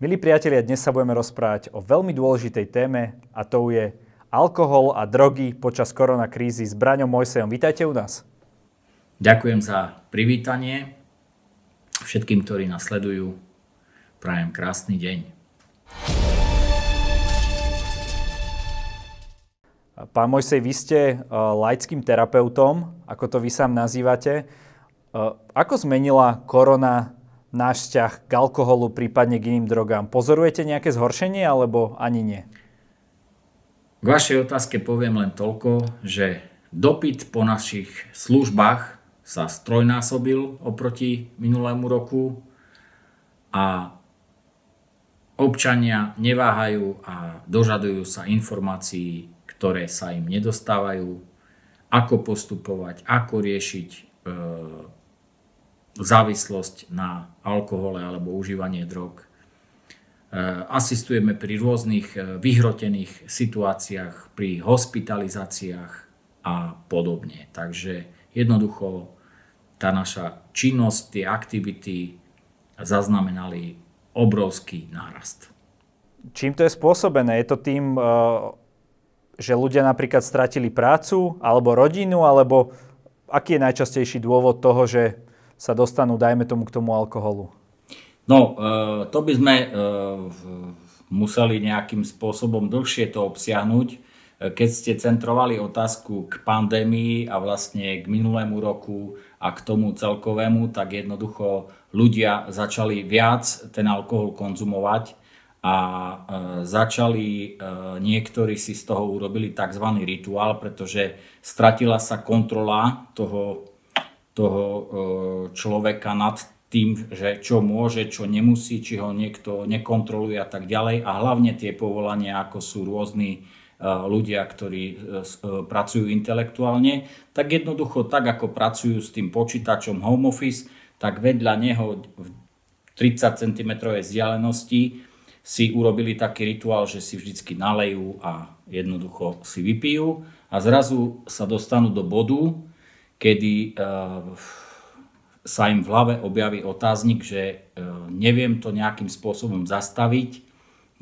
Milí priatelia, dnes sa budeme rozprávať o veľmi dôležitej téme a to je alkohol a drogy počas koronakrízy s Braňom Mojsejom. Vítajte u nás. Ďakujem za privítanie. Všetkým, ktorí nás sledujú, prajem krásny deň. Pán Mojsej, vy ste uh, laickým terapeutom, ako to vy sám nazývate. Uh, ako zmenila korona náš vzťah k alkoholu, prípadne k iným drogám. Pozorujete nejaké zhoršenie alebo ani nie? K vašej otázke poviem len toľko, že dopyt po našich službách sa strojnásobil oproti minulému roku a občania neváhajú a dožadujú sa informácií, ktoré sa im nedostávajú, ako postupovať, ako riešiť e, závislosť na alkohole alebo užívanie drog. E, asistujeme pri rôznych e, vyhrotených situáciách, pri hospitalizáciách a podobne. Takže jednoducho tá naša činnosť, tie aktivity zaznamenali obrovský nárast. Čím to je spôsobené? Je to tým, e, že ľudia napríklad stratili prácu alebo rodinu, alebo aký je najčastejší dôvod toho, že sa dostanú, dajme tomu, k tomu alkoholu? No, e, to by sme e, museli nejakým spôsobom dlhšie to obsiahnuť. E, keď ste centrovali otázku k pandémii a vlastne k minulému roku a k tomu celkovému, tak jednoducho ľudia začali viac ten alkohol konzumovať a začali, niektorí si z toho urobili tzv. rituál, pretože stratila sa kontrola toho toho e, človeka nad tým, že čo môže, čo nemusí, či ho niekto nekontroluje a tak ďalej. A hlavne tie povolania, ako sú rôzni e, ľudia, ktorí e, pracujú intelektuálne, tak jednoducho tak, ako pracujú s tým počítačom home office, tak vedľa neho v 30 cm vzdialenosti si urobili taký rituál, že si vždycky nalejú a jednoducho si vypijú a zrazu sa dostanú do bodu, kedy uh, sa im v hlave objaví otáznik, že uh, neviem to nejakým spôsobom zastaviť,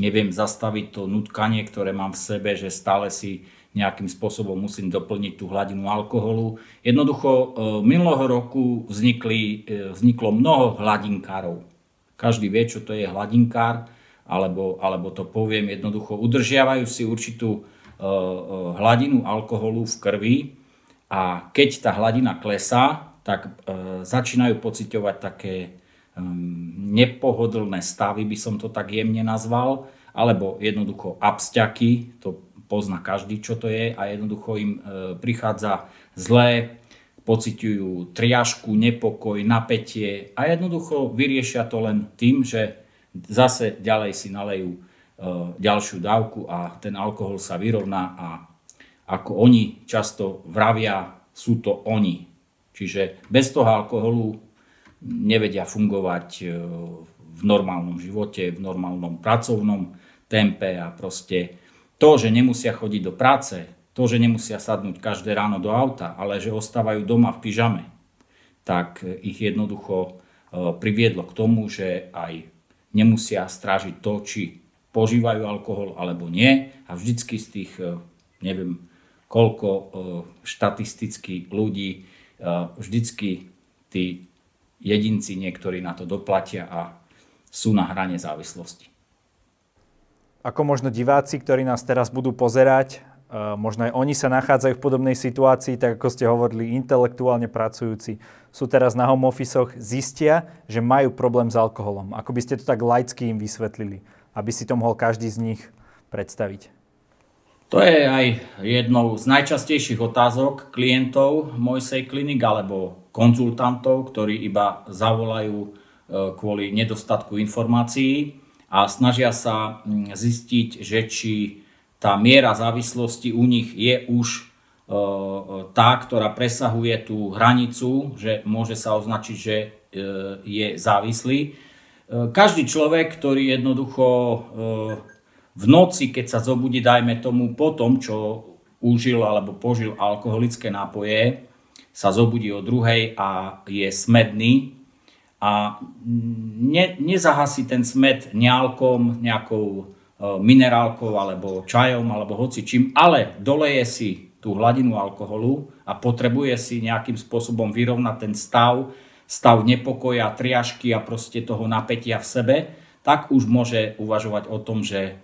neviem zastaviť to nutkanie, ktoré mám v sebe, že stále si nejakým spôsobom musím doplniť tú hladinu alkoholu. Jednoducho uh, minulého roku vznikli, vzniklo mnoho hladinkárov. Každý vie, čo to je hladinkár, alebo, alebo to poviem jednoducho, udržiavajú si určitú hladinu alkoholu v krvi, a keď tá hladina klesá, tak e, začínajú pociťovať také e, nepohodlné stavy, by som to tak jemne nazval, alebo jednoducho absťaky, to pozná každý, čo to je, a jednoducho im e, prichádza zlé, pociťujú triažku, nepokoj, napätie a jednoducho vyriešia to len tým, že zase ďalej si nalejú e, ďalšiu dávku a ten alkohol sa vyrovná a ako oni často vravia, sú to oni. Čiže bez toho alkoholu nevedia fungovať e, v normálnom živote, v normálnom pracovnom tempe a proste to, že nemusia chodiť do práce, to, že nemusia sadnúť každé ráno do auta, ale že ostávajú doma v pyžame, tak ich jednoducho e, priviedlo k tomu, že aj nemusia strážiť to, či požívajú alkohol alebo nie a vždycky z tých, e, neviem, koľko e, štatisticky ľudí e, vždycky tí jedinci niektorí na to doplatia a sú na hrane závislosti. Ako možno diváci, ktorí nás teraz budú pozerať, e, možno aj oni sa nachádzajú v podobnej situácii, tak ako ste hovorili, intelektuálne pracujúci, sú teraz na home office zistia, že majú problém s alkoholom. Ako by ste to tak laicky im vysvetlili, aby si to mohol každý z nich predstaviť? To je aj jednou z najčastejších otázok klientov Mojsej klinik alebo konzultantov, ktorí iba zavolajú e, kvôli nedostatku informácií a snažia sa mm, zistiť, že či tá miera závislosti u nich je už e, tá, ktorá presahuje tú hranicu, že môže sa označiť, že e, je závislý. Každý človek, ktorý jednoducho v noci, keď sa zobudí, dajme tomu po tom, čo užil alebo požil alkoholické nápoje, sa zobudí o druhej a je smedný. A ne, nezahasí ten smet nealkom, nejakou e, minerálkou alebo čajom alebo hoci čím, ale doleje si tú hladinu alkoholu a potrebuje si nejakým spôsobom vyrovnať ten stav, stav nepokoja, triažky a proste toho napätia v sebe, tak už môže uvažovať o tom, že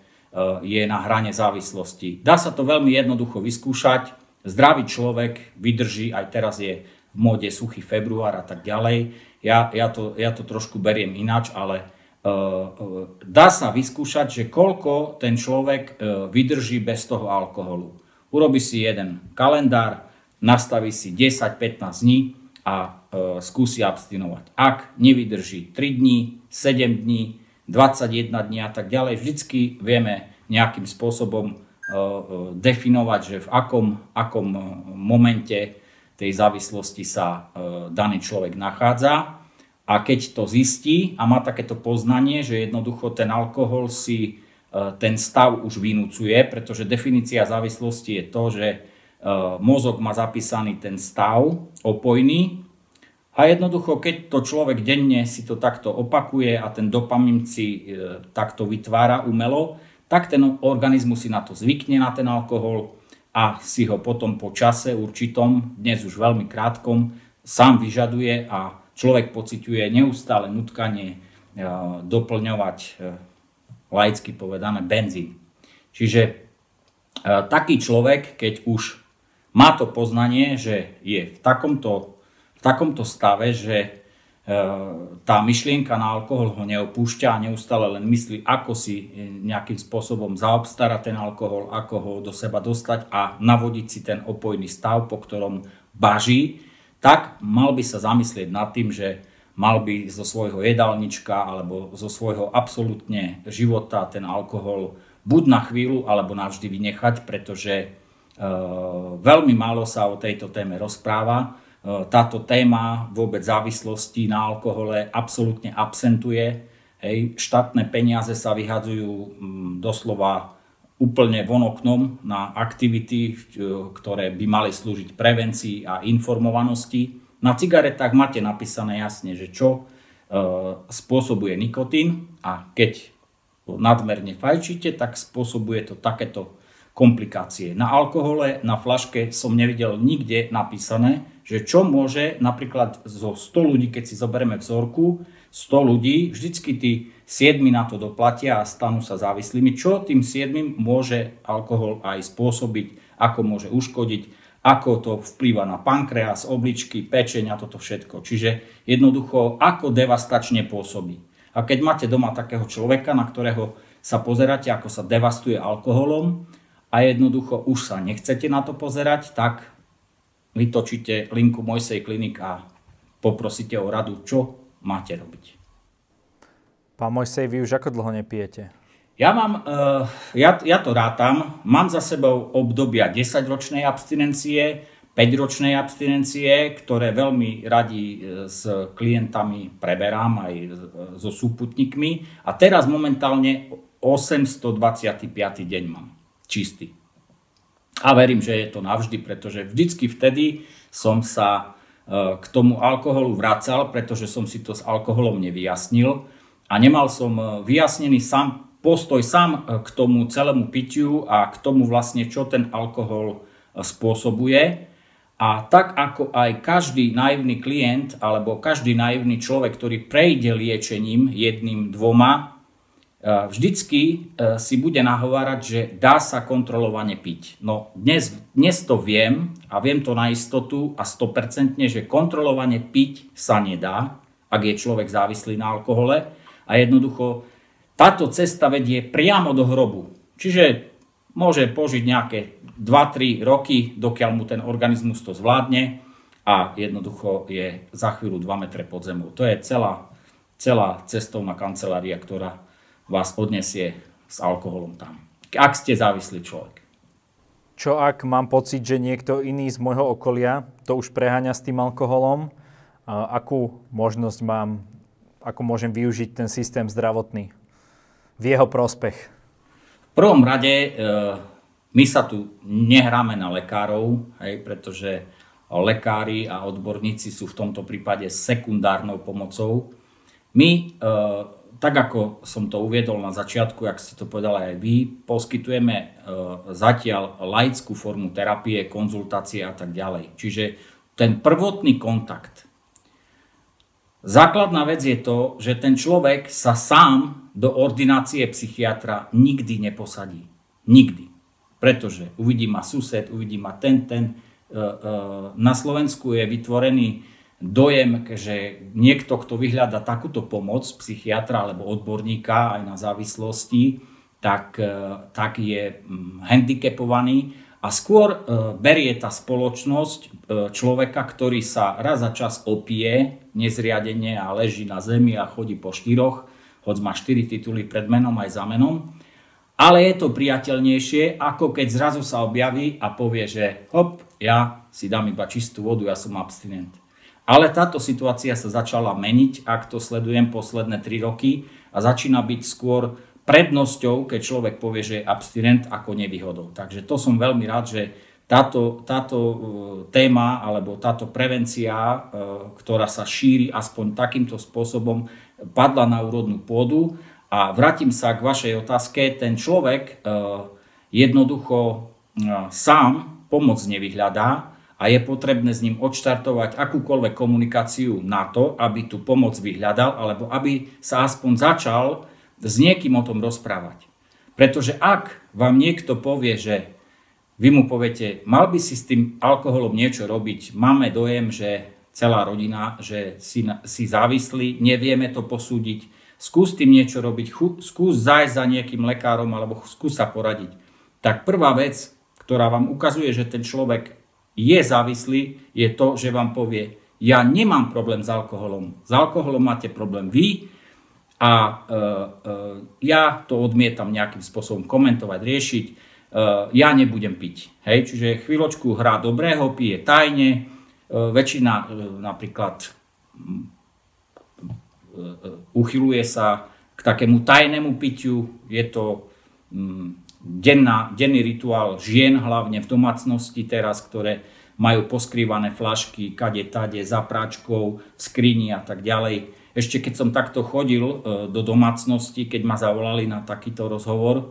je na hrane závislosti. Dá sa to veľmi jednoducho vyskúšať. Zdravý človek vydrží, aj teraz je v móde suchý február a tak ďalej ja, ja, to, ja to trošku beriem ináč, ale uh, dá sa vyskúšať, že koľko ten človek uh, vydrží bez toho alkoholu. Urobi si jeden kalendár, nastaví si 10-15 dní a uh, skúsi abstinovať. Ak nevydrží 3 dní, 7 dní, 21 dní a tak ďalej, vždycky vieme nejakým spôsobom definovať, že v akom, akom momente tej závislosti sa e, daný človek nachádza. A keď to zistí a má takéto poznanie, že jednoducho ten alkohol si e, ten stav už vynúcuje, pretože definícia závislosti je to, že e, mozog má zapísaný ten stav opojný a jednoducho, keď to človek denne si to takto opakuje a ten dopamín si takto vytvára umelo, tak ten organizmus si na to zvykne, na ten alkohol a si ho potom po čase určitom, dnes už veľmi krátkom, sám vyžaduje a človek pociťuje neustále nutkanie e, doplňovať e, laicky povedané benzín. Čiže e, taký človek, keď už má to poznanie, že je v takomto, takomto stave, že E, tá myšlienka na alkohol ho neopúšťa a neustále len myslí, ako si nejakým spôsobom zaobstarať ten alkohol, ako ho do seba dostať a navodiť si ten opojný stav, po ktorom baží, tak mal by sa zamyslieť nad tým, že mal by zo svojho jedálnička alebo zo svojho absolútne života ten alkohol buď na chvíľu alebo navždy vynechať, pretože e, veľmi málo sa o tejto téme rozpráva. E, táto téma vôbec závislosti na alkohole absolútne absentuje. Hej, štátne peniaze sa vyhadzujú mm, doslova úplne von oknom na aktivity, e, ktoré by mali slúžiť prevencii a informovanosti. Na cigaretách máte napísané jasne, že čo e, spôsobuje nikotín a keď nadmerne fajčíte, tak spôsobuje to takéto komplikácie. Na alkohole, na flaške som nevidel nikde napísané, že čo môže napríklad zo 100 ľudí, keď si zoberieme vzorku, 100 ľudí, vždycky tí 7 na to doplatia a stanú sa závislými. Čo tým 7 môže alkohol aj spôsobiť, ako môže uškodiť, ako to vplýva na pankreas, obličky, pečeň a toto všetko. Čiže jednoducho, ako devastačne pôsobí. A keď máte doma takého človeka, na ktorého sa pozeráte, ako sa devastuje alkoholom, a jednoducho už sa nechcete na to pozerať, tak vytočíte linku Mojsej klinik a poprosíte o radu, čo máte robiť. Pán Mojsej, vy už ako dlho nepijete? Ja mám, uh, ja, ja to rátam, mám za sebou obdobia 10-ročnej abstinencie, 5-ročnej abstinencie, ktoré veľmi radi e, s klientami preberám aj e, so súputníkmi. A teraz momentálne 825. deň mám čistý. A verím, že je to navždy, pretože vždycky vtedy som sa e, k tomu alkoholu vracal, pretože som si to s alkoholom nevyjasnil a nemal som e, vyjasnený sám postoj sám e, k tomu celému pitiu a k tomu vlastne, čo ten alkohol spôsobuje. A tak ako aj každý naivný klient alebo každý naivný človek, ktorý prejde liečením jedným, dvoma, vždycky eh, si bude nahovárať, že dá sa kontrolovane piť. No dnes, dnes to viem a viem to na istotu a 100%, že kontrolovane piť sa nedá, ak je človek závislý na alkohole a jednoducho táto cesta vedie priamo do hrobu. Čiže môže požiť nejaké 2-3 roky, dokiaľ mu ten organizmus to zvládne a jednoducho je za chvíľu 2 metre pod zemou. To je celá, celá cestovná kancelária, ktorá vás odnesie s alkoholom tam. Ak ste závislý človek. Čo ak mám pocit, že niekto iný z môjho okolia to už preháňa s tým alkoholom? Akú možnosť mám, ako môžem využiť ten systém zdravotný v jeho prospech? V prvom rade e, my sa tu nehráme na lekárov, hej, pretože lekári a odborníci sú v tomto prípade sekundárnou pomocou My, tak ako som to uviedol na začiatku, ak ste to povedali aj vy, poskytujeme zatiaľ laickú formu terapie, konzultácie a tak ďalej. Čiže ten prvotný kontakt. Základná vec je to, že ten človek sa sám do ordinácie psychiatra nikdy neposadí. Nikdy. Pretože uvidí ma sused, uvidí ma ten, ten. Na Slovensku je vytvorený dojem, že niekto, kto vyhľada takúto pomoc, psychiatra alebo odborníka aj na závislosti, tak, e, tak je mm, handicapovaný a skôr e, berie tá spoločnosť e, človeka, ktorý sa raz za čas opie nezriadenie a leží na zemi a chodí po štyroch, hoď má štyri tituly pred menom aj za menom. Ale je to priateľnejšie, ako keď zrazu sa objaví a povie, že hop, ja si dám iba čistú vodu, ja som abstinent. Ale táto situácia sa začala meniť, ak to sledujem posledné 3 roky a začína byť skôr prednosťou, keď človek povie, že je abstinent ako nevýhodou. Takže to som veľmi rád, že táto, táto e, téma alebo táto prevencia, e, ktorá sa šíri aspoň takýmto spôsobom, padla na úrodnú pôdu. A vrátim sa k vašej otázke. Ten človek e, jednoducho sám pomoc nevyhľadá, a je potrebné s ním odštartovať akúkoľvek komunikáciu na to, aby tú pomoc vyhľadal alebo aby sa aspoň začal s niekým o tom rozprávať. Pretože ak vám niekto povie, že vy mu poviete, mal by si s tým alkoholom niečo robiť, máme dojem, že celá rodina, že si, si závislí, nevieme to posúdiť, skús tým niečo robiť, skús zájsť za nejakým lekárom alebo skús sa poradiť. Tak prvá vec, ktorá vám ukazuje, že ten človek je závislý, je to, že vám povie, ja nemám problém s alkoholom. S alkoholom máte problém vy a e, e, ja to odmietam nejakým spôsobom komentovať, riešiť. E, ja nebudem piť. Hej? Čiže chvíľočku hrá dobrého, pije tajne. E, väčšina e, napríklad e, e, uchyluje sa k takému tajnému pitiu. Je to... Mm, denná, denný rituál žien, hlavne v domácnosti teraz, ktoré majú poskrývané flašky, kade, tade, za práčkou, v skrini a tak ďalej. Ešte keď som takto chodil e, do domácnosti, keď ma zavolali na takýto rozhovor, e,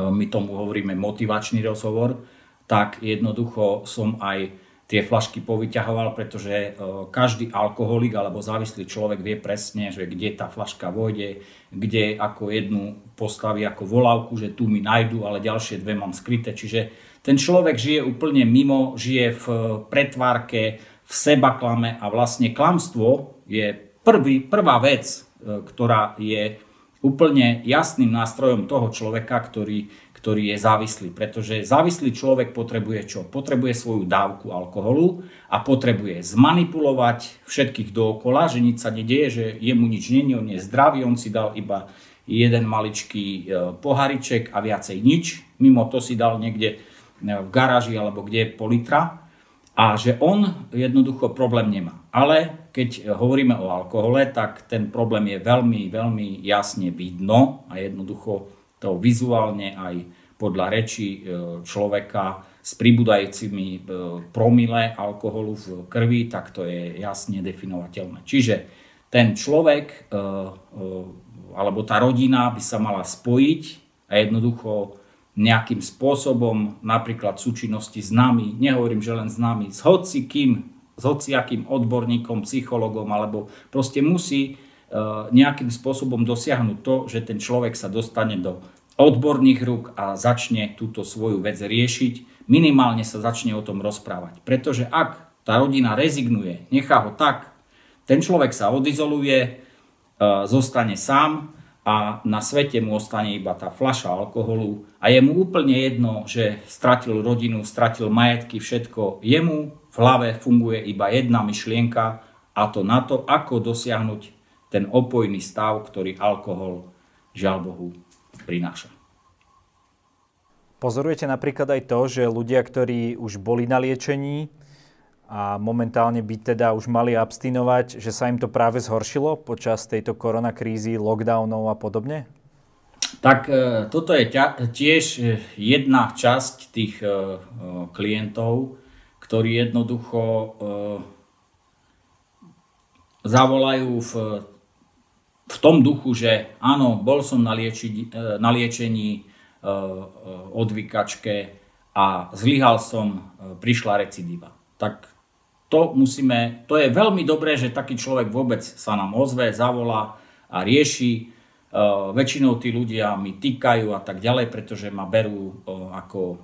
my tomu hovoríme motivačný rozhovor, tak jednoducho som aj tie flašky povyťahoval, pretože e, každý alkoholik alebo závislý človek vie presne, že kde tá flaška vôjde, kde ako jednu postaví ako volávku, že tu mi nájdu, ale ďalšie dve mám skryté. Čiže ten človek žije úplne mimo, žije v pretvárke, v sebaklame a vlastne klamstvo je prvý, prvá vec, e, ktorá je úplne jasným nástrojom toho človeka, ktorý ktorý je závislý. Pretože závislý človek potrebuje čo? Potrebuje svoju dávku alkoholu a potrebuje zmanipulovať všetkých dookola, že nič sa nedieje, že jemu nič není, on je zdravý, on si dal iba jeden maličký e, pohariček a viacej nič. Mimo to si dal niekde e, v garáži alebo kde je pol litra a že on jednoducho problém nemá. Ale keď hovoríme o alkohole, tak ten problém je veľmi, veľmi jasne vidno a jednoducho to vizuálne aj podľa reči e, človeka s pribúdajúcimi e, promile alkoholu v krvi, tak to je jasne definovateľné. Čiže ten človek e, alebo tá rodina by sa mala spojiť a jednoducho nejakým spôsobom, napríklad súčinnosti s nami, nehovorím, že len s nami, s hocikým, s hociakým odborníkom, psychologom, alebo proste musí nejakým spôsobom dosiahnuť to, že ten človek sa dostane do odborných rúk a začne túto svoju vec riešiť, minimálne sa začne o tom rozprávať. Pretože ak tá rodina rezignuje, nechá ho tak, ten človek sa odizoluje, e, zostane sám a na svete mu ostane iba tá fľaša alkoholu a je mu úplne jedno, že stratil rodinu, stratil majetky, všetko. Jemu v hlave funguje iba jedna myšlienka a to na to, ako dosiahnuť ten opojný stav, ktorý alkohol, žiaľ Bohu, prináša. Pozorujete napríklad aj to, že ľudia, ktorí už boli na liečení a momentálne by teda už mali abstinovať, že sa im to práve zhoršilo počas tejto koronakrízy, lockdownov a podobne? Tak e, toto je tiež e, jedna časť tých e, klientov, ktorí jednoducho zavolajú v v tom duchu, že áno, bol som na, lieči, e, na liečení e, e, odvykačke a zlyhal som, prišla recidíva. Tak to musíme, to je veľmi dobré, že taký človek vôbec sa nám ozve, zavolá a rieši. Väčšinou tí ľudia mi týkajú a tak ďalej, pretože ma berú ako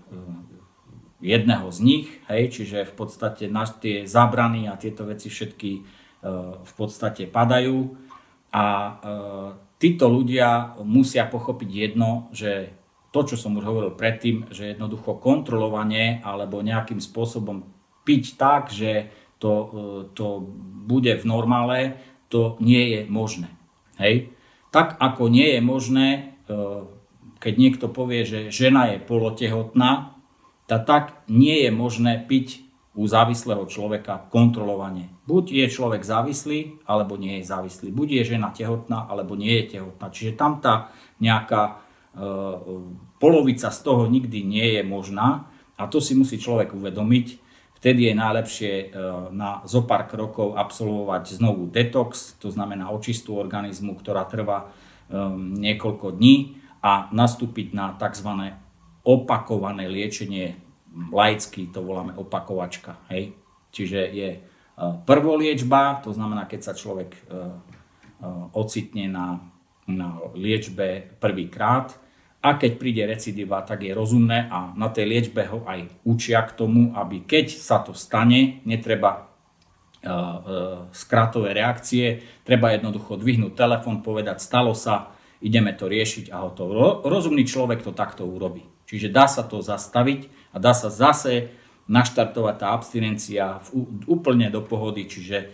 jedného z nich, hej, čiže v podstate na tie zábrany a tieto veci všetky v podstate padajú a e, títo ľudia musia pochopiť jedno, že to, čo som už hovoril predtým, že jednoducho kontrolovanie alebo nejakým spôsobom piť tak, že to, e, to bude v normále, to nie je možné. Hej? Tak ako nie je možné, e, keď niekto povie, že žena je polotehotná, tak nie je možné piť u závislého človeka kontrolovanie. Buď je človek závislý, alebo nie je závislý. Buď je žena tehotná, alebo nie je tehotná. Čiže tam tá nejaká e, polovica z toho nikdy nie je možná a to si musí človek uvedomiť. Vtedy je najlepšie e, na zo pár krokov absolvovať znovu detox, to znamená očistú organizmu, ktorá trvá e, niekoľko dní a nastúpiť na tzv. opakované liečenie laicky to voláme opakovačka. Hej? Čiže je e, prvoliečba, to znamená, keď sa človek e, e, ocitne na, na liečbe prvýkrát a keď príde recidiva, tak je rozumné a na tej liečbe ho aj učia k tomu, aby keď sa to stane, netreba skratové reakcie, treba jednoducho dvihnúť telefon, povedať stalo sa, ideme to riešiť a hotovo. Rozumný človek to takto urobí. Čiže dá sa to zastaviť a dá sa zase naštartovať tá abstinencia úplne do pohody. Čiže e,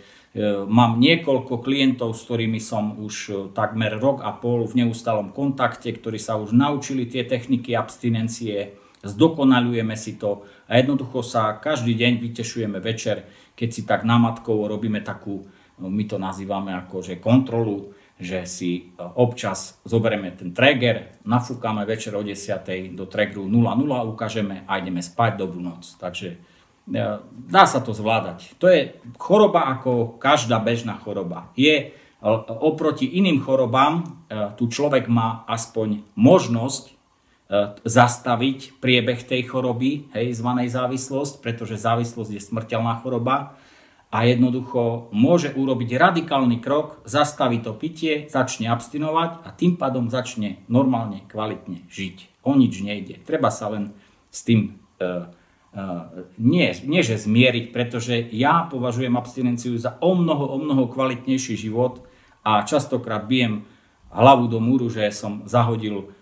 mám niekoľko klientov, s ktorými som už e, takmer rok a pol v neustálom kontakte, ktorí sa už naučili tie techniky abstinencie, zdokonalujeme si to a jednoducho sa každý deň vytešujeme večer, keď si tak námatkovo robíme takú, no, my to nazývame ako že kontrolu že si e, občas zoberieme ten trigger, nafúkame večer o 10. do triggeru 0.0, ukážeme a ideme spať dobrú noc. Takže e, dá sa to zvládať. To je choroba ako každá bežná choroba. Je e, oproti iným chorobám, tu človek má aspoň možnosť zastaviť priebeh tej choroby, hej, zvanej závislosť, pretože závislosť je smrteľná choroba a jednoducho môže urobiť radikálny krok, zastaví to pitie, začne abstinovať a tým pádom začne normálne, kvalitne žiť. O nič nejde. Treba sa len s tým uh, uh, nie, nie že zmieriť, pretože ja považujem abstinenciu za o mnoho, o mnoho kvalitnejší život a častokrát bijem hlavu do múru, že som zahodil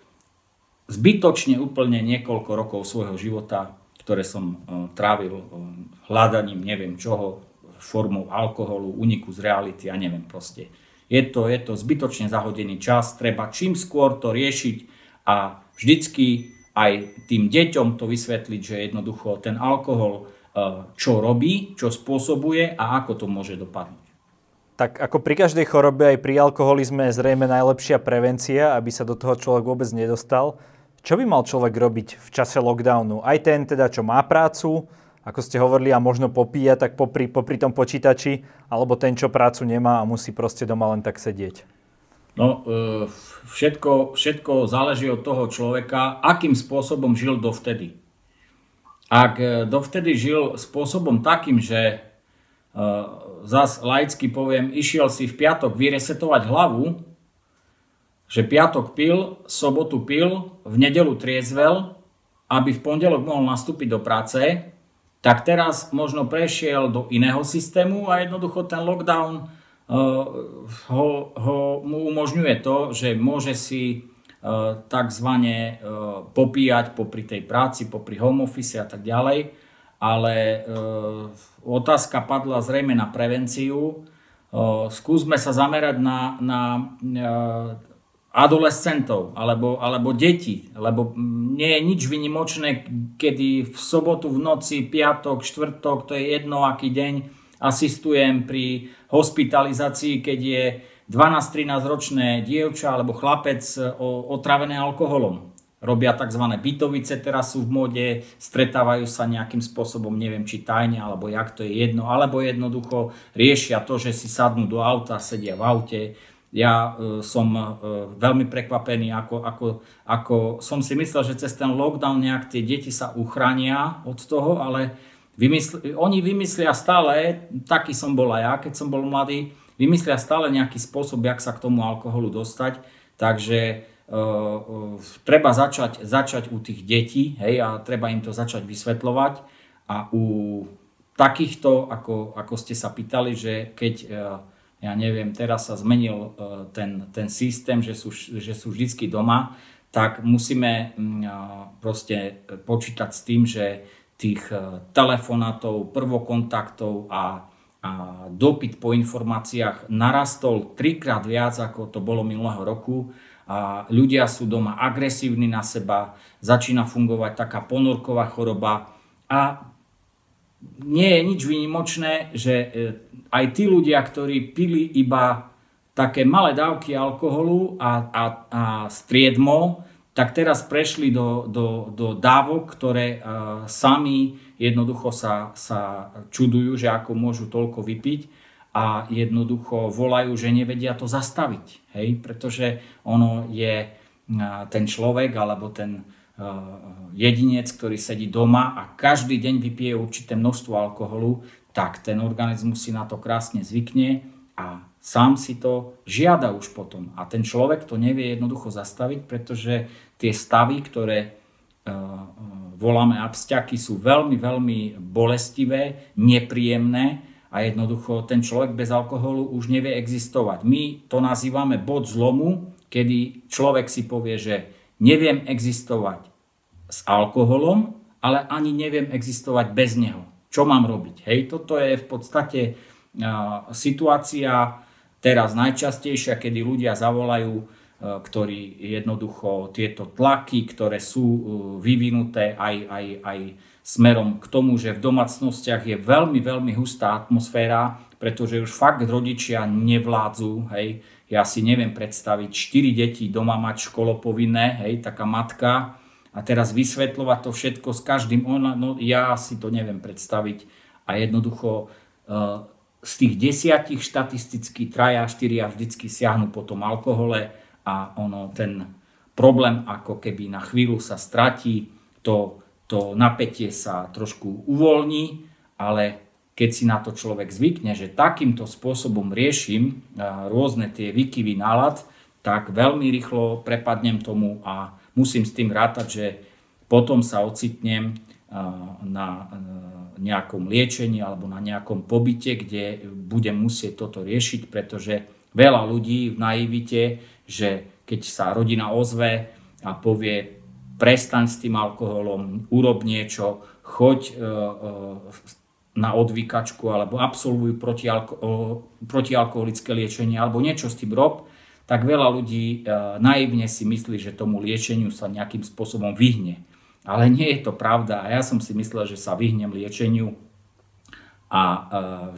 zbytočne úplne niekoľko rokov svojho života, ktoré som uh, trávil hľadaním neviem čoho, formou alkoholu, uniku z reality a neviem proste. Je to, je to zbytočne zahodený čas, treba čím skôr to riešiť a vždycky aj tým deťom to vysvetliť, že jednoducho ten alkohol e, čo robí, čo spôsobuje a ako to môže dopadnúť. Tak ako pri každej chorobe, aj pri alkoholizme je zrejme najlepšia prevencia, aby sa do toho človek vôbec nedostal. Čo by mal človek robiť v čase lockdownu? Aj ten teda, čo má prácu, ako ste hovorili, a možno popíja tak popri, popri tom počítači, alebo ten, čo prácu nemá a musí proste doma len tak sedieť? No, e, všetko, všetko záleží od toho človeka, akým spôsobom žil dovtedy. Ak e, dovtedy žil spôsobom takým, že e, zas laicky poviem, išiel si v piatok vyresetovať hlavu, že piatok pil, sobotu pil, v nedelu triezvel, aby v pondelok mohol nastúpiť do práce, tak teraz možno prešiel do iného systému a jednoducho ten lockdown uh, ho, ho, mu umožňuje to, že môže si uh, takzvané uh, popíjať popri tej práci, popri home office a tak ďalej. Ale otázka padla zrejme na prevenciu. Skúsme sa zamerať na, na adolescentov alebo, alebo deti, lebo nie je nič vynimočné, kedy v sobotu, v noci, piatok, štvrtok, to je jedno aký deň, asistujem pri hospitalizácii, keď je 12-13 ročné dievča alebo chlapec otravené alkoholom. Robia tzv. bytovice, teraz sú v móde, stretávajú sa nejakým spôsobom, neviem či tajne, alebo jak to je jedno, alebo jednoducho riešia to, že si sadnú do auta, sedia v aute, ja e, som e, veľmi prekvapený, ako, ako, ako som si myslel, že cez ten lockdown nejak tie deti sa uchránia od toho, ale vymysl- oni vymyslia stále, taký som bol aj ja, keď som bol mladý, vymyslia stále nejaký spôsob, jak sa k tomu alkoholu dostať. Takže uh, uh, treba začať, začať u tých detí hej, a treba im to začať vysvetľovať. A u takýchto, ako, ako ste sa pýtali, že keď uh, ja neviem, teraz sa zmenil e, ten, ten systém, že sú, že sú vždy doma, tak musíme mm, proste počítať s tým, že tých e, telefonátov, prvokontaktov a, a dopyt po informáciách narastol trikrát viac, ako to bolo minulého roku. A ľudia sú doma agresívni na seba, začína fungovať taká ponorková choroba a nie je nič výnimočné, že e, aj tí ľudia, ktorí pili iba také malé dávky alkoholu a, a, a striedmo, tak teraz prešli do, do, do dávok, ktoré uh, sami jednoducho sa, sa čudujú, že ako môžu toľko vypiť a jednoducho volajú, že nevedia to zastaviť. Hej? Pretože ono je uh, ten človek alebo ten jedinec, ktorý sedí doma a každý deň vypije určité množstvo alkoholu, tak ten organizmus si na to krásne zvykne a sám si to žiada už potom. A ten človek to nevie jednoducho zastaviť, pretože tie stavy, ktoré eh, voláme absťaky, sú veľmi, veľmi bolestivé, nepríjemné a jednoducho ten človek bez alkoholu už nevie existovať. My to nazývame bod zlomu, kedy človek si povie, že neviem existovať s alkoholom, ale ani neviem existovať bez neho. Čo mám robiť? Hej, toto je v podstate situácia teraz najčastejšia, kedy ľudia zavolajú, uh, ktorí jednoducho tieto tlaky, ktoré sú uh, vyvinuté aj, aj, aj smerom k tomu, že v domácnostiach je veľmi, veľmi hustá atmosféra, pretože už fakt rodičia nevládzu, hej, ja si neviem predstaviť 4 deti doma mať školopovinné, hej, taká matka a teraz vysvetľovať to všetko s každým, ona, no ja si to neviem predstaviť. A jednoducho uh, z tých desiatich štatisticky traja, štyria vždycky siahnu po tom alkohole a ono ten problém ako keby na chvíľu sa stratí, to, to napätie sa trošku uvoľní, ale keď si na to človek zvykne, že takýmto spôsobom riešim rôzne tie výkyvy nálad, tak veľmi rýchlo prepadnem tomu a musím s tým rátať, že potom sa ocitnem na nejakom liečení alebo na nejakom pobyte, kde budem musieť toto riešiť, pretože veľa ľudí v naivite, že keď sa rodina ozve a povie prestaň s tým alkoholom, urob niečo, choď e, e, na odvykačku alebo absolvujú protialko- protialkoholické liečenie alebo niečo s tým rob, tak veľa ľudí e, naivne si myslí, že tomu liečeniu sa nejakým spôsobom vyhne. Ale nie je to pravda a ja som si myslel, že sa vyhnem liečeniu a e,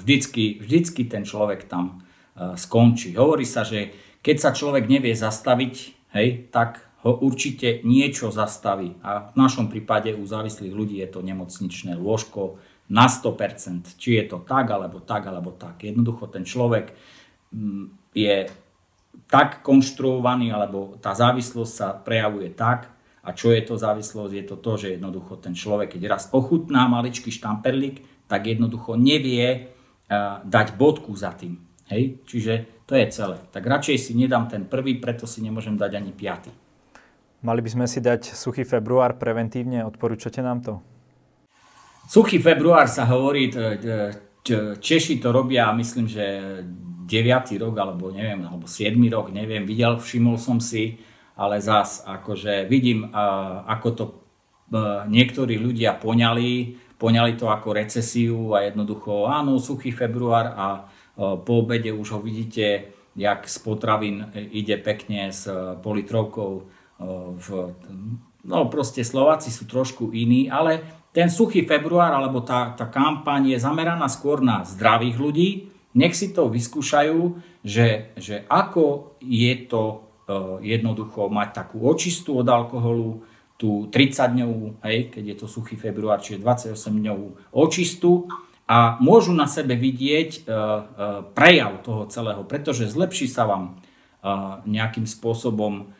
vždycky, vždycky ten človek tam e, skončí. Hovorí sa, že keď sa človek nevie zastaviť, hej, tak ho určite niečo zastaví. A v našom prípade u závislých ľudí je to nemocničné lôžko, na 100%, či je to tak, alebo tak, alebo tak. Jednoducho ten človek mm, je tak konštruovaný, alebo tá závislosť sa prejavuje tak, a čo je to závislosť? Je to to, že jednoducho ten človek, keď raz ochutná maličký štamperlik, tak jednoducho nevie uh, dať bodku za tým. Hej? Čiže to je celé. Tak radšej si nedám ten prvý, preto si nemôžem dať ani piaty. Mali by sme si dať suchý február preventívne, odporúčate nám to? Suchý február sa hovorí, Češi to robia, myslím, že 9. rok, alebo neviem, alebo 7. rok, neviem, videl, všimol som si, ale zás, akože vidím, ako to niektorí ľudia poňali, poňali to ako recesiu a jednoducho, áno, suchý február a po obede už ho vidíte, jak z potravín ide pekne s politrovkou v... No proste Slováci sú trošku iní, ale ten suchý február alebo tá, tá kampaň je zameraná skôr na zdravých ľudí. Nech si to vyskúšajú, že, že ako je to e, jednoducho mať takú očistú od alkoholu, tú 30-dňovú, hej, keď je to suchý február, čiže 28-dňovú očistú a môžu na sebe vidieť e, e, prejav toho celého, pretože zlepší sa vám nejakým spôsobom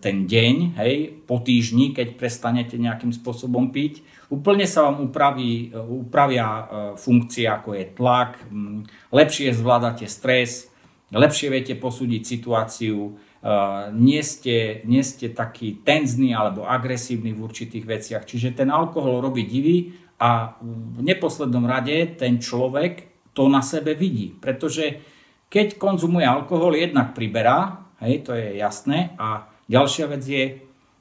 ten deň, hej, po týždni, keď prestanete nejakým spôsobom piť. Úplne sa vám upraví, upravia funkcia, ako je tlak, lepšie zvládate stres, lepšie viete posúdiť situáciu, nie ste, nie ste taký tenzný alebo agresívny v určitých veciach. Čiže ten alkohol robí divy a v neposlednom rade ten človek to na sebe vidí. Pretože keď konzumuje alkohol, jednak priberá, Hej, to je jasné. A ďalšia vec je,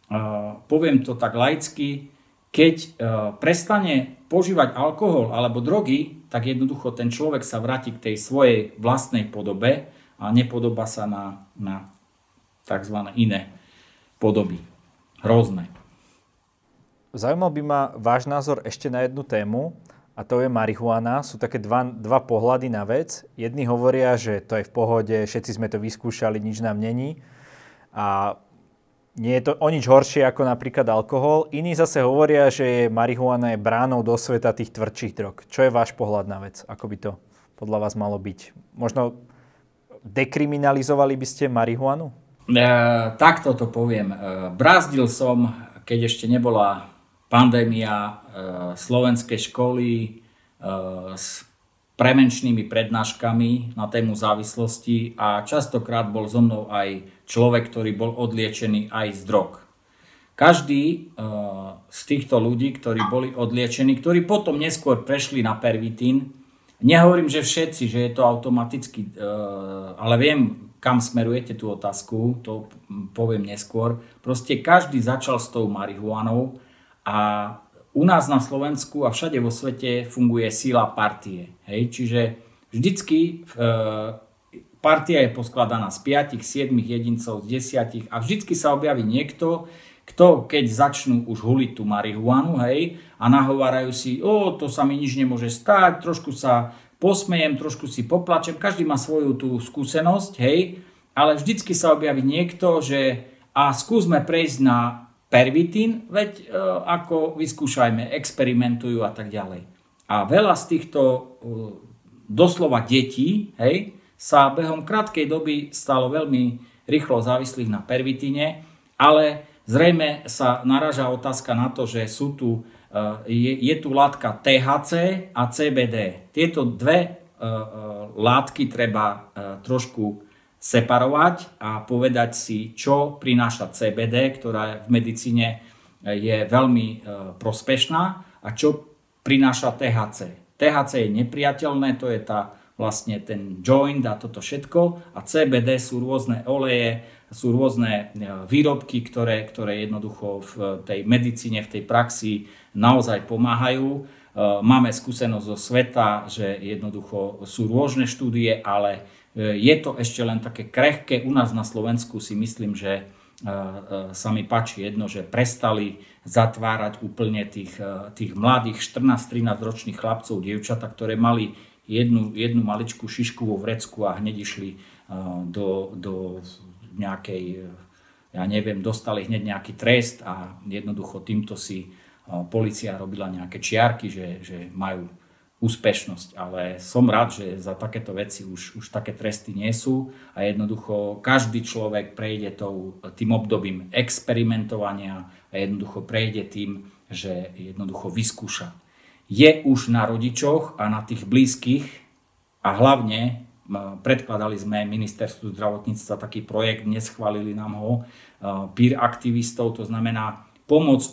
uh, poviem to tak laicky, keď uh, prestane požívať alkohol alebo drogy, tak jednoducho ten človek sa vráti k tej svojej vlastnej podobe a nepodoba sa na, na tzv. iné podoby. Hrozné. Zaujímal by ma váš názor ešte na jednu tému a to je marihuana. Sú také dva, dva pohľady na vec. Jedni hovoria, že to je v pohode, všetci sme to vyskúšali, nič nám není. A nie je to o nič horšie ako napríklad alkohol. Iní zase hovoria, že marihuana je bránou do sveta tých tvrdších drog. Čo je váš pohľad na vec? Ako by to podľa vás malo byť? Možno dekriminalizovali by ste marihuanu? E, takto to poviem. E, brázdil som, keď ešte nebola pandémia, e, slovenské školy e, s premenčnými prednáškami na tému závislosti a častokrát bol so mnou aj človek, ktorý bol odliečený aj z drog. Každý e, z týchto ľudí, ktorí boli odliečení, ktorí potom neskôr prešli na pervitín, nehovorím, že všetci, že je to automaticky, ale viem, kam smerujete tú otázku, to poviem neskôr. Proste každý začal s tou marihuanou, a u nás na Slovensku a všade vo svete funguje síla partie. Hej? Čiže vždycky e, partia je poskladaná z 5, 7 jedincov, z 10 a vždycky sa objaví niekto, kto keď začnú už huliť tú marihuanu, hej, a nahovárajú si, o, to sa mi nič nemôže stať, trošku sa posmejem, trošku si poplačem, každý má svoju tú skúsenosť, hej, ale vždycky sa objaví niekto, že a skúsme prejsť na pervitín, veď e, ako vyskúšajme, experimentujú a tak ďalej. A veľa z týchto e, doslova detí hej, sa behom krátkej doby stalo veľmi rýchlo závislých na pervitíne, ale zrejme sa naraža otázka na to, že sú tu, e, je, je tu látka THC a CBD. Tieto dve látky treba trošku separovať a povedať si, čo prináša CBD, ktorá v medicíne je veľmi e, prospešná a čo prináša THC. THC je nepriateľné, to je tá vlastne ten joint a toto všetko a CBD sú rôzne oleje, sú rôzne e, výrobky, ktoré, ktoré jednoducho v tej medicíne, v tej praxi naozaj pomáhajú. Máme skúsenosť zo sveta, že jednoducho sú rôzne štúdie, ale je to ešte len také krehké. U nás na Slovensku si myslím, že e, e, sa mi páči jedno, že prestali zatvárať úplne tých, tých mladých 14-13 ročných chlapcov, dievčata, ktoré mali jednu, jednu maličkú šišku vo vrecku a hneď išli do, do nejakej, ja neviem, dostali hneď nejaký trest a jednoducho týmto si policia robila nejaké čiarky, že, že majú úspešnosť, ale som rád, že za takéto veci už, už také tresty nie sú a jednoducho každý človek prejde tou, tým obdobím experimentovania a jednoducho prejde tým, že jednoducho vyskúša. Je už na rodičoch a na tých blízkych a hlavne predkladali sme ministerstvu zdravotníctva taký projekt, neschválili nám ho, peer aktivistov, to znamená pomoc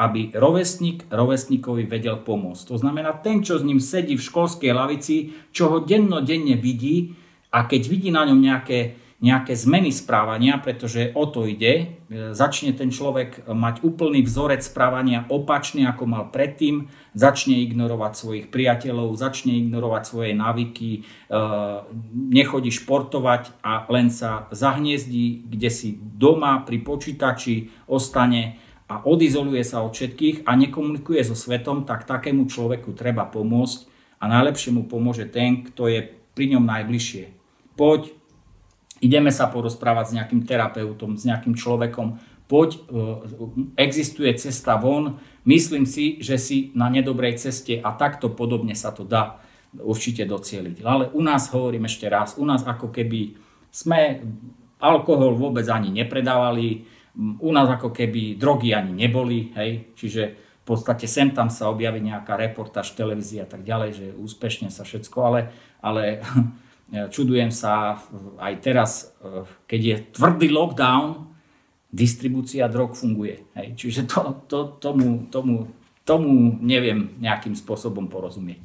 aby rovesník rovesníkovi vedel pomôcť. To znamená, ten, čo s ním sedí v školskej lavici, čo ho dennodenne vidí a keď vidí na ňom nejaké, nejaké zmeny správania, pretože o to ide, e, začne ten človek mať úplný vzorec správania opačný, ako mal predtým, začne ignorovať svojich priateľov, začne ignorovať svoje návyky, e, nechodí športovať a len sa zahniezdí, kde si doma pri počítači ostane a odizoluje sa od všetkých a nekomunikuje so svetom, tak takému človeku treba pomôcť a najlepšie mu pomôže ten, kto je pri ňom najbližšie. Poď, ideme sa porozprávať s nejakým terapeutom, s nejakým človekom, poď, e, existuje cesta von, myslím si, že si na nedobrej ceste a takto podobne sa to dá určite docieliť. Ale u nás, hovorím ešte raz, u nás ako keby sme alkohol vôbec ani nepredávali, u nás ako keby drogy ani neboli, hej, čiže v podstate sem tam sa objaví nejaká reportáž, televízia a tak ďalej, že úspešne sa všetko, ale, ale čudujem sa aj teraz, keď je tvrdý lockdown, distribúcia drog funguje. Hej. Čiže to, to, tomu, tomu, tomu neviem nejakým spôsobom porozumieť.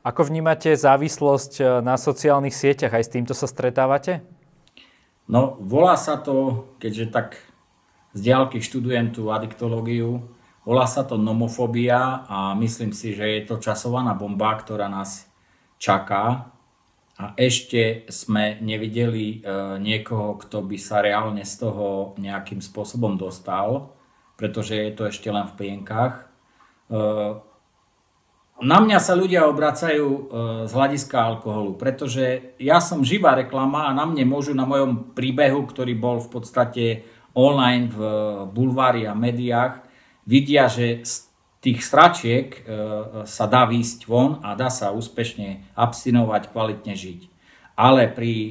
Ako vnímate závislosť eh, na sociálnych sieťach? Aj s týmto sa stretávate? No, volá sa to, keďže tak z diálky študujem tú adiktológiu, volá sa to nomofobia a myslím si, že je to časovaná bomba, ktorá nás čaká a ešte sme nevideli e, niekoho, kto by sa reálne z toho nejakým spôsobom dostal, pretože je to ešte len v plienkach. E, na mňa sa ľudia obracajú e, z hľadiska alkoholu, pretože ja som živá reklama a na mne môžu na mojom príbehu, ktorý bol v podstate online v bulvári a médiách, vidia, že tých stračiek e, sa dá výjsť von a dá sa úspešne abstinovať, kvalitne žiť. Ale pri e,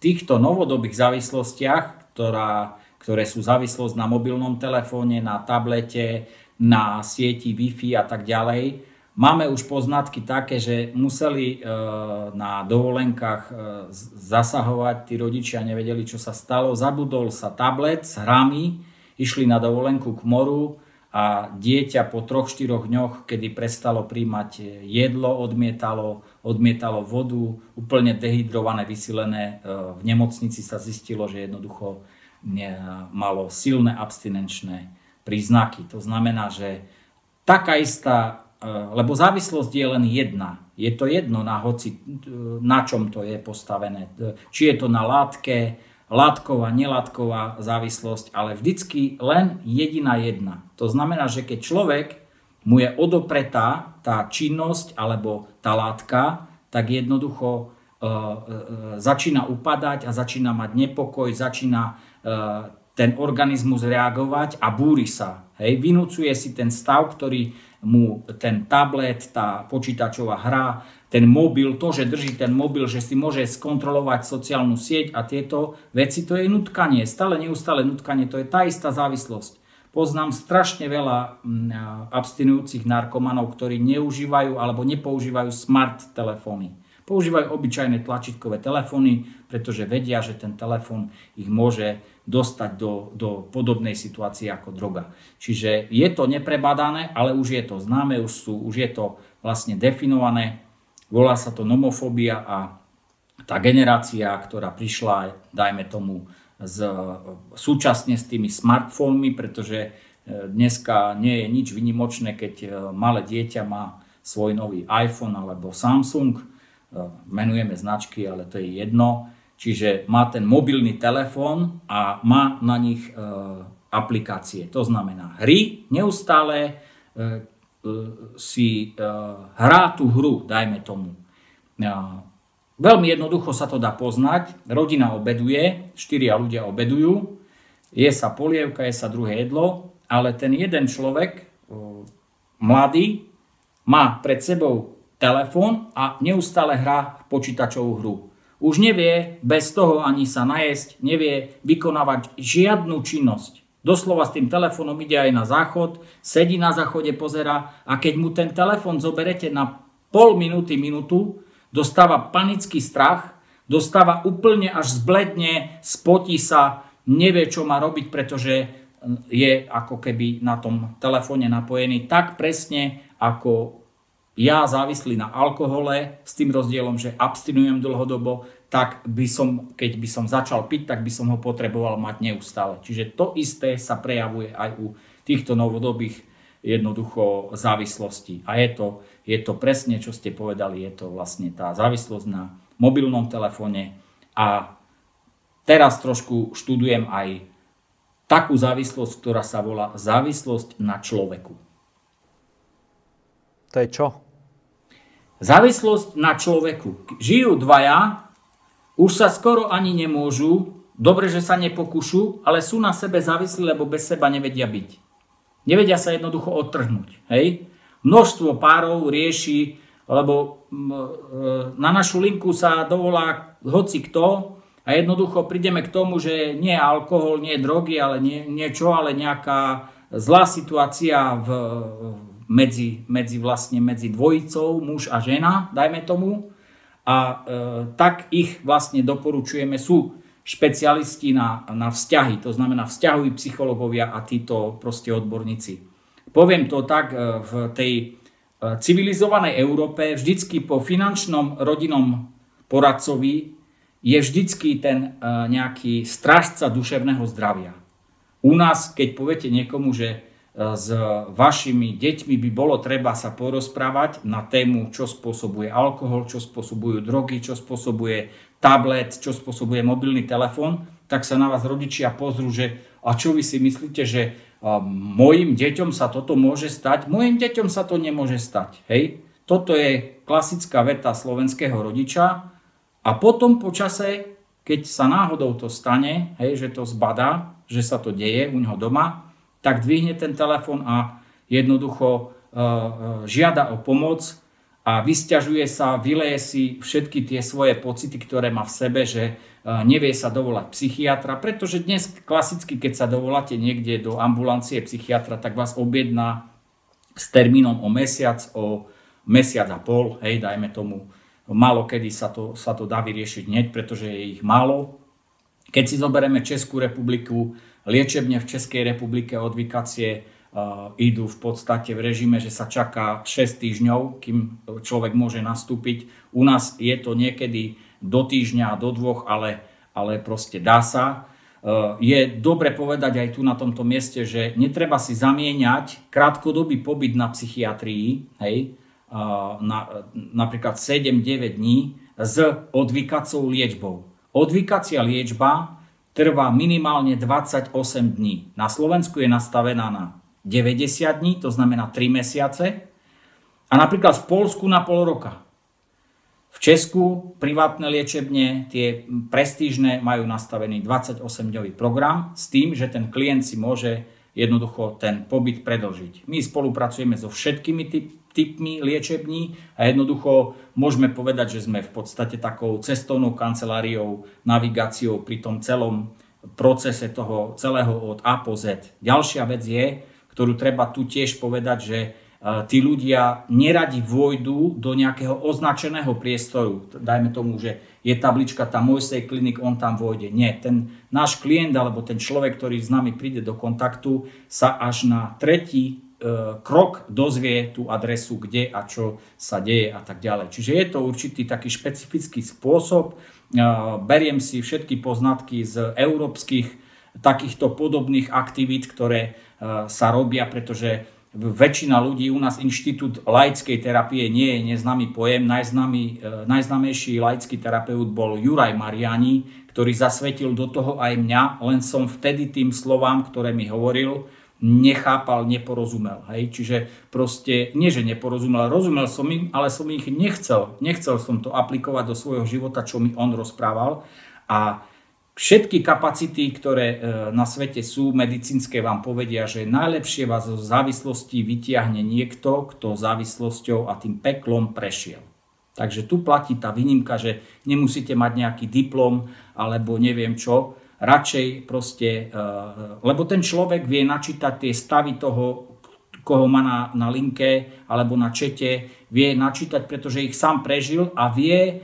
týchto novodobých závislostiach, ktorá, ktoré sú závislosť na mobilnom telefóne, na tablete, na sieti Wi-Fi a tak ďalej, máme už poznatky také, že museli e, na dovolenkách zasahovať, tí rodičia nevedeli, čo sa stalo, zabudol sa tablet s hrami, išli na dovolenku k moru, a dieťa po troch, štyroch dňoch, kedy prestalo príjmať jedlo, odmietalo, odmietalo vodu, úplne dehydrované, vysilené, e, v nemocnici sa zistilo, že jednoducho malo silné abstinenčné príznaky. To znamená, že taká istá, e, lebo závislosť je len jedna. Je to jedno na hoci, e, na čom to je postavené. Či je to na látke, látková, nelátková závislosť, ale vždycky len jediná jedna. To znamená, že keď človek mu je odopretá tá činnosť alebo tá látka, tak jednoducho e, e, začína upadať a začína mať nepokoj, začína e, ten organizmus reagovať a búri sa. Hej? Vynúcuje si ten stav, ktorý mu ten tablet, tá počítačová hra, ten mobil, to, že drží ten mobil, že si môže skontrolovať sociálnu sieť a tieto veci, to je nutkanie, stále neustále nutkanie, to je tá istá závislosť. Poznám strašne veľa mm, abstinujúcich narkomanov, ktorí neužívajú alebo nepoužívajú smart telefóny. Používajú obyčajné tlačítkové telefóny, pretože vedia, že ten telefón ich môže dostať do, do podobnej situácie ako droga. Čiže je to neprebadané, ale už je to známe, už, sú, už je to vlastne definované Volá sa to nomofóbia a tá generácia, ktorá prišla, dajme tomu, z, súčasne s tými smartfónmi, pretože e, dneska nie je nič vynimočné, keď e, malé dieťa má svoj nový iPhone alebo Samsung, menujeme značky, ale to je jedno. Čiže má ten mobilný telefón a má na nich aplikácie. To znamená hry neustále, E, si hrá tú hru, dajme tomu. Veľmi jednoducho sa to dá poznať. Rodina obeduje, štyria ľudia obedujú, je sa polievka, je sa druhé jedlo, ale ten jeden človek, mladý, má pred sebou telefón a neustále hrá počítačovú hru. Už nevie bez toho ani sa najesť, nevie vykonávať žiadnu činnosť. Doslova s tým telefónom ide aj na záchod, sedí na záchode, pozera a keď mu ten telefón zoberete na pol minúty, minútu, dostáva panický strach, dostáva úplne až zbledne, spotí sa, nevie, čo má robiť, pretože je ako keby na tom telefóne napojený tak presne, ako ja závislý na alkohole, s tým rozdielom, že abstinujem dlhodobo, tak by som, keď by som začal piť, tak by som ho potreboval mať neustále. Čiže to isté sa prejavuje aj u týchto novodobých jednoducho závislostí. A je to, je to presne, čo ste povedali, je to vlastne tá závislosť na mobilnom telefóne. A teraz trošku študujem aj takú závislosť, ktorá sa volá závislosť na človeku. To je čo? Závislosť na človeku. Žijú dvaja, už sa skoro ani nemôžu, dobre, že sa nepokúšu, ale sú na sebe závislí, lebo bez seba nevedia byť. Nevedia sa jednoducho odtrhnúť. Hej? Množstvo párov rieši, lebo e, na našu linku sa dovolá hoci kto A jednoducho prídeme k tomu, že nie alkohol, nie drogy, ale nie, niečo, ale nejaká zlá situácia v, medzi, medzi, vlastne medzi dvojicou, muž a žena, dajme tomu. A e, tak ich vlastne doporučujeme. Sú špecialisti na, na vzťahy, to znamená vzťahoví psychológovia a títo proste odborníci. Poviem to tak, e, v tej e, civilizovanej Európe vždycky po finančnom rodinnom poradcovi je vždycky ten e, nejaký strážca duševného zdravia. U nás, keď poviete niekomu, že s vašimi deťmi by bolo treba sa porozprávať na tému, čo spôsobuje alkohol, čo spôsobujú drogy, čo spôsobuje tablet, čo spôsobuje mobilný telefón, tak sa na vás rodičia pozrú, že a čo vy si myslíte, že e, mojim deťom sa toto môže stať? Mojim deťom sa to nemôže stať. Hej? Toto je klasická veta slovenského rodiča, a potom po čase, keď sa náhodou to stane, hej, že to zbadá, že sa to deje u neho doma, tak dvihne ten telefon a jednoducho e, e, žiada o pomoc a vysťažuje sa, vyleje si všetky tie svoje pocity, ktoré má v sebe, že e, nevie sa dovolať psychiatra, pretože dnes klasicky, keď sa dovoláte niekde do ambulancie psychiatra, tak vás objedná s termínom o mesiac, o mesiac a pol, hej, dajme tomu Málo kedy sa to, sa to dá vyriešiť hneď, pretože je ich málo. Keď si zoberieme Českú republiku, liečebne v Českej republike odvykacie uh, idú v podstate v režime, že sa čaká 6 týždňov, kým človek môže nastúpiť. U nás je to niekedy do týždňa, do dvoch, ale, ale proste dá sa. Uh, je dobre povedať aj tu na tomto mieste, že netreba si zamieňať krátkodobý pobyt na psychiatrii, hej, na, napríklad 7-9 dní s odvykacou liečbou. Odvykacia liečba trvá minimálne 28 dní. Na Slovensku je nastavená na 90 dní, to znamená 3 mesiace. A napríklad v Polsku na pol roka. V Česku privátne liečebne, tie prestížne, majú nastavený 28-dňový program s tým, že ten klient si môže jednoducho ten pobyt predlžiť. My spolupracujeme so všetkými typ, typmi liečební a jednoducho môžeme povedať, že sme v podstate takou cestovnou kanceláriou, navigáciou pri tom celom procese toho celého od A po Z. Ďalšia vec je, ktorú treba tu tiež povedať, že e, tí ľudia neradi vojdu do nejakého označeného priestoru. Dajme tomu, že je tablička tam Mojsej klinik, on tam vojde. Nie, ten náš klient alebo ten človek, ktorý s nami príde do kontaktu, sa až na tretí krok dozvie tú adresu, kde a čo sa deje a tak ďalej. Čiže je to určitý taký špecifický spôsob. E, beriem si všetky poznatky z európskych takýchto podobných aktivít, ktoré e, sa robia, pretože väčšina ľudí, u nás Inštitút laickej terapie nie je neznámy pojem. Najznámy, najznámejší laický terapeut bol Juraj Mariani, ktorý zasvetil do toho aj mňa, len som vtedy tým slovám, ktoré mi hovoril, nechápal, neporozumel. Hej? Čiže proste, nie že neporozumel, rozumel som im, ale som ich nechcel. Nechcel som to aplikovať do svojho života, čo mi on rozprával. A všetky kapacity, ktoré e, na svete sú, medicínske vám povedia, že najlepšie vás zo závislosti vytiahne niekto, kto závislosťou a tým peklom prešiel. Takže tu platí tá výnimka, že nemusíte mať nejaký diplom alebo neviem čo, radšej proste, eh, lebo ten človek vie načítať tie stavy toho, koho má na, na linke alebo na čete, vie načítať, pretože ich sám prežil a vie eh,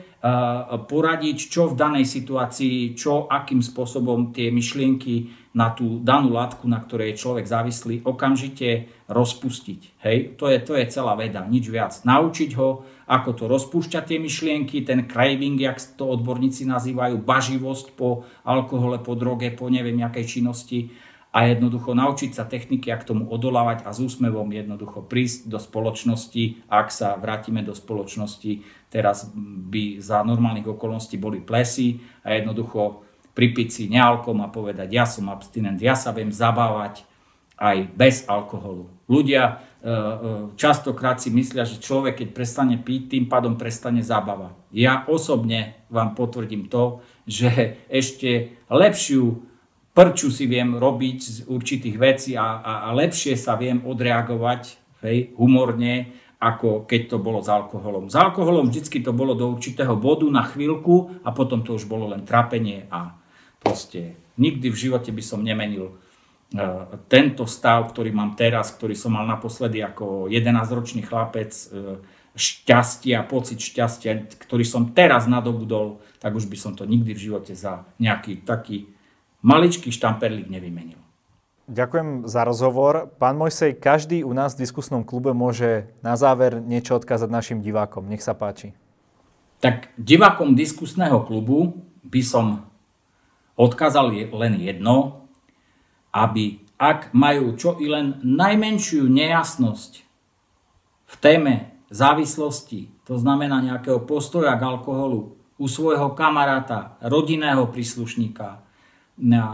poradiť, čo v danej situácii, čo, akým spôsobom tie myšlienky na tú danú látku, na ktorej je človek závislý, okamžite rozpustiť. Hej, to je, to je celá veda, nič viac. Naučiť ho, ako to rozpúšťať tie myšlienky, ten craving, jak to odborníci nazývajú, baživosť po alkohole, po droge, po neviem jakej činnosti a jednoducho naučiť sa techniky, ak tomu odolávať a s úsmevom jednoducho prísť do spoločnosti, ak sa vrátime do spoločnosti, teraz by za normálnych okolností boli plesy a jednoducho pripiť si nealkom a povedať, ja som abstinent, ja sa viem zabávať aj bez alkoholu. Ľudia častokrát si myslia, že človek, keď prestane piť, tým pádom prestane zábava. Ja osobne vám potvrdím to, že ešte lepšiu prču si viem robiť z určitých vecí a, a, a lepšie sa viem odreagovať hej, humorne ako keď to bolo s alkoholom. S alkoholom vždycky to bolo do určitého bodu na chvíľku a potom to už bolo len trapenie a proste nikdy v živote by som nemenil tento stav, ktorý mám teraz, ktorý som mal naposledy ako 11-ročný chlapec, e, šťastie a pocit šťastia, ktorý som teraz nadobudol, tak už by som to nikdy v živote za nejaký taký maličký štamperlík nevymenil. Ďakujem za rozhovor. Pán Mojsej, každý u nás v diskusnom klube môže na záver niečo odkázať našim divákom. Nech sa páči. Tak divákom diskusného klubu by som odkázal len jedno, aby ak majú čo i len najmenšiu nejasnosť v téme závislosti, to znamená nejakého postoja k alkoholu, u svojho kamaráta, rodinného príslušníka,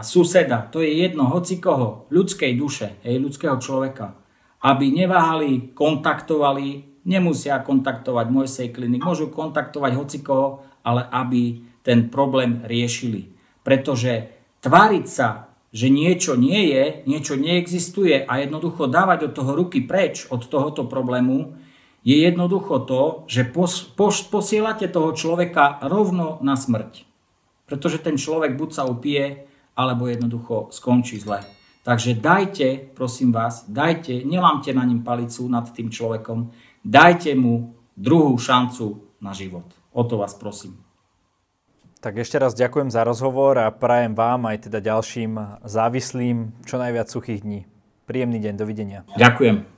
suseda, to je jedno, hoci koho, ľudskej duše, hej, ľudského človeka, aby neváhali, kontaktovali, nemusia kontaktovať Mojsej klinik, môžu kontaktovať hoci koho, ale aby ten problém riešili. Pretože tváriť sa, že niečo nie je, niečo neexistuje a jednoducho dávať od toho ruky preč od tohoto problému, je jednoducho to, že pos, pos, posielate toho človeka rovno na smrť. Pretože ten človek buď sa upije, alebo jednoducho skončí zle. Takže dajte, prosím vás, dajte, nelámte na ním palicu nad tým človekom, dajte mu druhú šancu na život. O to vás prosím. Tak ešte raz ďakujem za rozhovor a prajem vám aj teda ďalším závislým čo najviac suchých dní. Príjemný deň, dovidenia. Ďakujem.